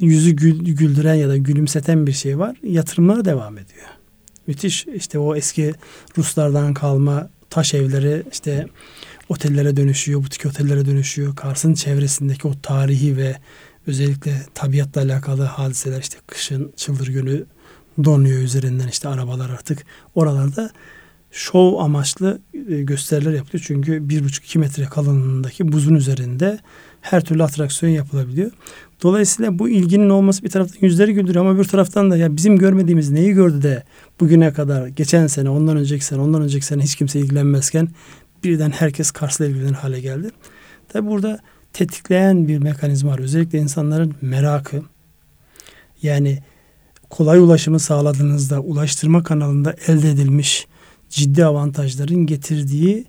yüzü gül, güldüren ya da gülümseten bir şey var. Yatırımlar devam ediyor. Müthiş işte o eski Ruslardan kalma taş evleri işte otellere dönüşüyor, butik otellere dönüşüyor. Kars'ın çevresindeki o tarihi ve özellikle tabiatla alakalı hadiseler işte kışın çıldır günü donuyor üzerinden işte arabalar artık oralarda şov amaçlı e, gösteriler yapılıyor. Çünkü bir buçuk iki metre kalınlığındaki buzun üzerinde her türlü atraksiyon yapılabiliyor. Dolayısıyla bu ilginin olması bir taraftan yüzleri güldürüyor ama bir taraftan da ya bizim görmediğimiz neyi gördü de bugüne kadar geçen sene, ondan önceki sene, ondan önceki sene hiç kimse ilgilenmezken birden herkes Kars'la ilgilenir hale geldi. Tabi burada tetikleyen bir mekanizma var. Özellikle insanların merakı. Yani kolay ulaşımı sağladığınızda ulaştırma kanalında elde edilmiş ciddi avantajların getirdiği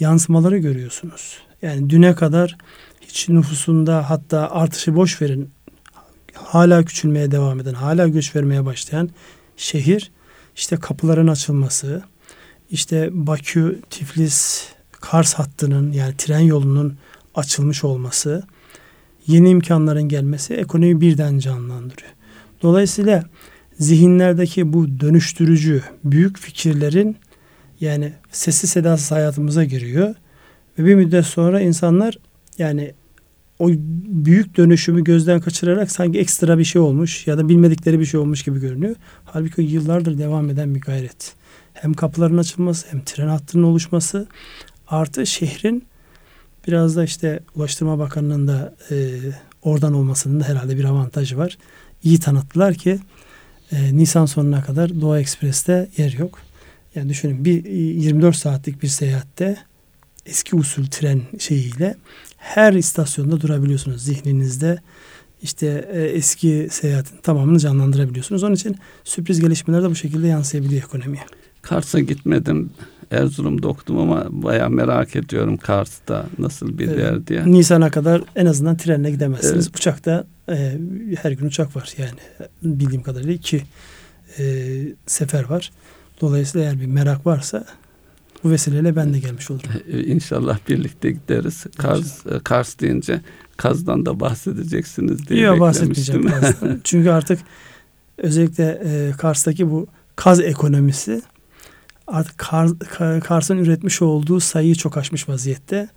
yansımaları görüyorsunuz. Yani düne kadar hiç nüfusunda hatta artışı boş verin hala küçülmeye devam eden, hala göç vermeye başlayan şehir işte kapıların açılması, işte Bakü, Tiflis, Kars hattının yani tren yolunun açılmış olması, yeni imkanların gelmesi ekonomi birden canlandırıyor. Dolayısıyla zihinlerdeki bu dönüştürücü büyük fikirlerin yani sesi sedasız hayatımıza giriyor. Ve bir müddet sonra insanlar yani o büyük dönüşümü gözden kaçırarak sanki ekstra bir şey olmuş ya da bilmedikleri bir şey olmuş gibi görünüyor. Halbuki yıllardır devam eden bir gayret. Hem kapıların açılması hem tren hattının oluşması artı şehrin biraz da işte Ulaştırma Bakanlığı'nın da e, oradan olmasının da herhalde bir avantajı var. İyi tanıttılar ki e, Nisan sonuna kadar Doğu Ekspres'te yer yok. Yani düşünün bir 24 saatlik bir seyahatte eski usul tren şeyiyle her istasyonda durabiliyorsunuz zihninizde. işte e, eski seyahatin tamamını canlandırabiliyorsunuz. Onun için sürpriz gelişmeler de bu şekilde yansıyabiliyor ekonomiye. Kars'a gitmedim. Erzurum'da okudum ama baya merak ediyorum Kars'ta nasıl bir evet. yer diye. Nisan'a kadar en azından trenle gidemezsiniz. Evet. Uçakta e, her gün uçak var yani bildiğim kadarıyla iki e, sefer var. Dolayısıyla eğer bir merak varsa bu vesileyle ben de gelmiş olurum. E, İnşallah birlikte gideriz. Kars, e, Kars deyince Kaz'dan da bahsedeceksiniz diye Yok bahsetmeyeceğim. Çünkü artık özellikle e, Kars'taki bu kaz ekonomisi artık Kars, Kars'ın üretmiş olduğu sayıyı çok aşmış vaziyette.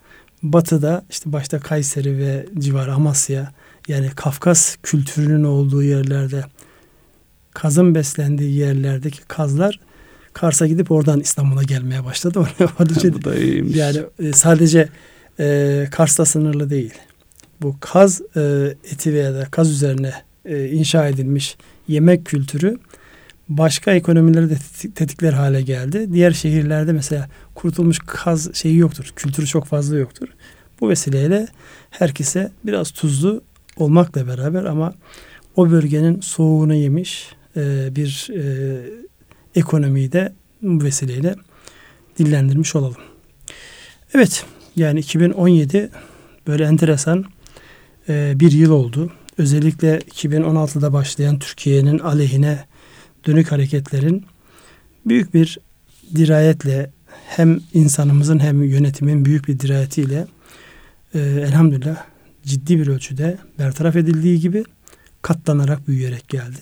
Batı'da işte başta Kayseri ve civarı Amasya yani Kafkas kültürünün olduğu yerlerde kazın beslendiği yerlerdeki kazlar Kars'a gidip oradan İstanbul'a gelmeye başladı. Bu da iyiymiş. Yani e, sadece e, Kars'ta sınırlı değil. Bu kaz e, eti veya da kaz üzerine e, inşa edilmiş yemek kültürü başka ekonomileri de tetikler hale geldi. Diğer şehirlerde mesela kurutulmuş kaz şeyi yoktur. Kültürü çok fazla yoktur. Bu vesileyle herkese biraz tuzlu olmakla beraber ama o bölgenin soğuğunu yemiş e, bir e, ekonomiyi de bu vesileyle dillendirmiş olalım. Evet yani 2017 böyle enteresan e, bir yıl oldu. Özellikle 2016'da başlayan Türkiye'nin aleyhine dönük hareketlerin büyük bir dirayetle hem insanımızın hem yönetimin büyük bir dirayetiyle e, elhamdülillah ciddi bir ölçüde bertaraf edildiği gibi katlanarak büyüyerek geldi.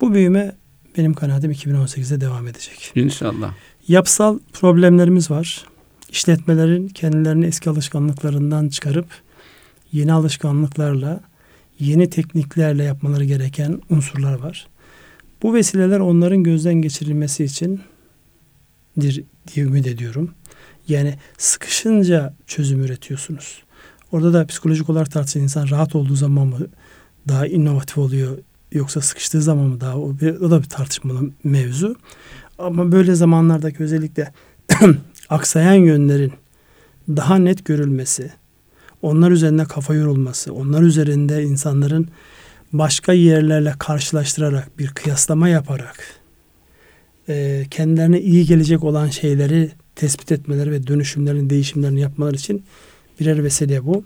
Bu büyüme benim kanaatim 2018'de devam edecek. İnşallah. Yapsal problemlerimiz var. İşletmelerin kendilerini eski alışkanlıklarından çıkarıp yeni alışkanlıklarla, yeni tekniklerle yapmaları gereken unsurlar var. Bu vesileler onların gözden geçirilmesi için diye ümit ediyorum. Yani sıkışınca çözüm üretiyorsunuz. Orada da psikolojik olarak tartışan insan rahat olduğu zaman mı daha inovatif oluyor yoksa sıkıştığı zaman mı daha o, bir, o da bir tartışmalı mevzu. Ama böyle zamanlardaki özellikle aksayan yönlerin daha net görülmesi, onlar üzerinde kafa yorulması, onlar üzerinde insanların başka yerlerle karşılaştırarak bir kıyaslama yaparak e, kendilerine iyi gelecek olan şeyleri tespit etmeleri ve dönüşümlerin değişimlerini yapmaları için birer vesile bu.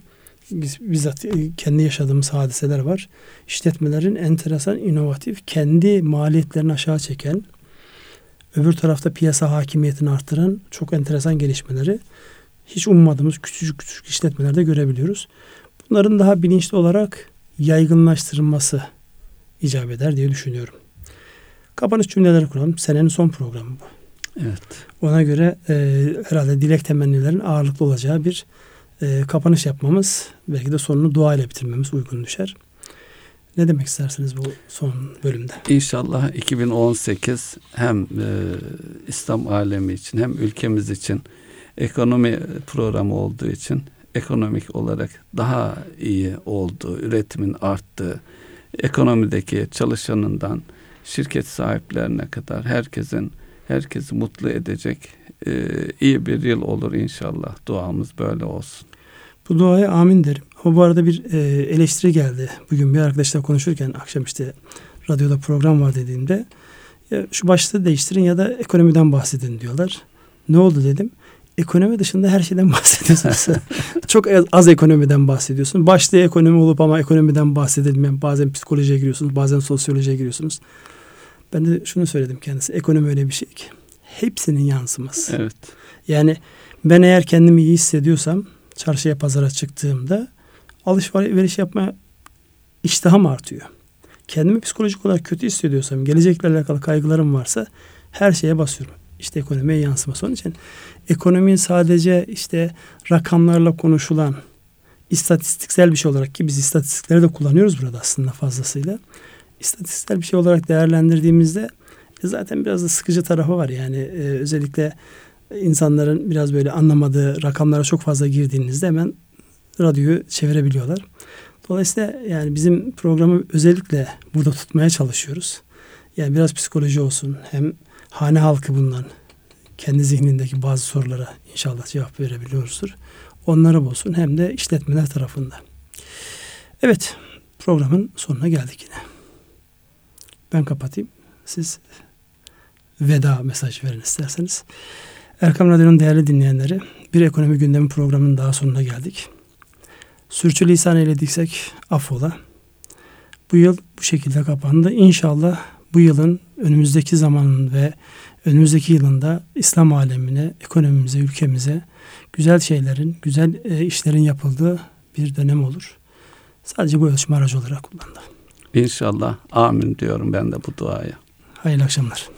Biz bizzat e, kendi yaşadığımız hadiseler var. İşletmelerin enteresan, inovatif, kendi maliyetlerini aşağı çeken, öbür tarafta piyasa hakimiyetini arttıran çok enteresan gelişmeleri hiç ummadığımız küçücük küçük işletmelerde görebiliyoruz. Bunların daha bilinçli olarak yaygınlaştırılması icap eder diye düşünüyorum. Kapanış cümleleri kuralım. Senenin son programı bu. Evet. Ona göre e, herhalde dilek temennilerin ağırlıklı olacağı bir e, kapanış yapmamız, belki de sonunu dua ile bitirmemiz uygun düşer. Ne demek istersiniz bu son bölümde? İnşallah 2018 hem e, İslam alemi için hem ülkemiz için ekonomi programı olduğu için ekonomik olarak daha iyi olduğu, üretimin arttığı, ekonomideki çalışanından şirket sahiplerine kadar herkesin herkesi mutlu edecek e, iyi bir yıl olur inşallah. Duamız böyle olsun. Bu duaya amin derim. Ama bu arada bir e, eleştiri geldi. Bugün bir arkadaşla konuşurken akşam işte radyoda program var dediğimde ya şu başlığı değiştirin ya da ekonomiden bahsedin diyorlar. Ne oldu dedim. Ekonomi dışında her şeyden bahsediyorsunuz. Çok az ekonomiden bahsediyorsun. Başlığı ekonomi olup ama ekonomiden bahsedilmeyen bazen psikolojiye giriyorsunuz, bazen sosyolojiye giriyorsunuz. Ben de şunu söyledim kendisi. Ekonomi öyle bir şey ki. Hepsinin yansıması. Evet. Yani ben eğer kendimi iyi hissediyorsam çarşıya pazara çıktığımda alışveriş yapma iştahım artıyor. Kendimi psikolojik olarak kötü hissediyorsam, gelecekle alakalı kaygılarım varsa her şeye basıyorum. İşte ekonomiye yansıması. Onun için ekonomi sadece işte rakamlarla konuşulan istatistiksel bir şey olarak ki biz istatistikleri de kullanıyoruz burada aslında fazlasıyla. İstatistiksel bir şey olarak değerlendirdiğimizde e, zaten biraz da sıkıcı tarafı var. Yani e, özellikle insanların biraz böyle anlamadığı rakamlara çok fazla girdiğinizde hemen radyoyu çevirebiliyorlar. Dolayısıyla yani bizim programı özellikle burada tutmaya çalışıyoruz. Yani biraz psikoloji olsun hem hane halkı bundan kendi zihnindeki bazı sorulara inşallah cevap verebiliyoruzdur. Onları bulsun hem de işletmeler tarafında. Evet programın sonuna geldik yine. Ben kapatayım. Siz veda mesaj verin isterseniz. Erkam Radyo'nun değerli dinleyenleri bir ekonomi gündemi programının daha sonuna geldik. Sürçülisan eylediksek affola. Bu yıl bu şekilde kapandı. İnşallah bu yılın önümüzdeki zamanın ve önümüzdeki yılında İslam alemine, ekonomimize, ülkemize güzel şeylerin, güzel e, işlerin yapıldığı bir dönem olur. Sadece bu ölçme aracı olarak kullandı. İnşallah amin diyorum ben de bu duaya. Hayırlı akşamlar.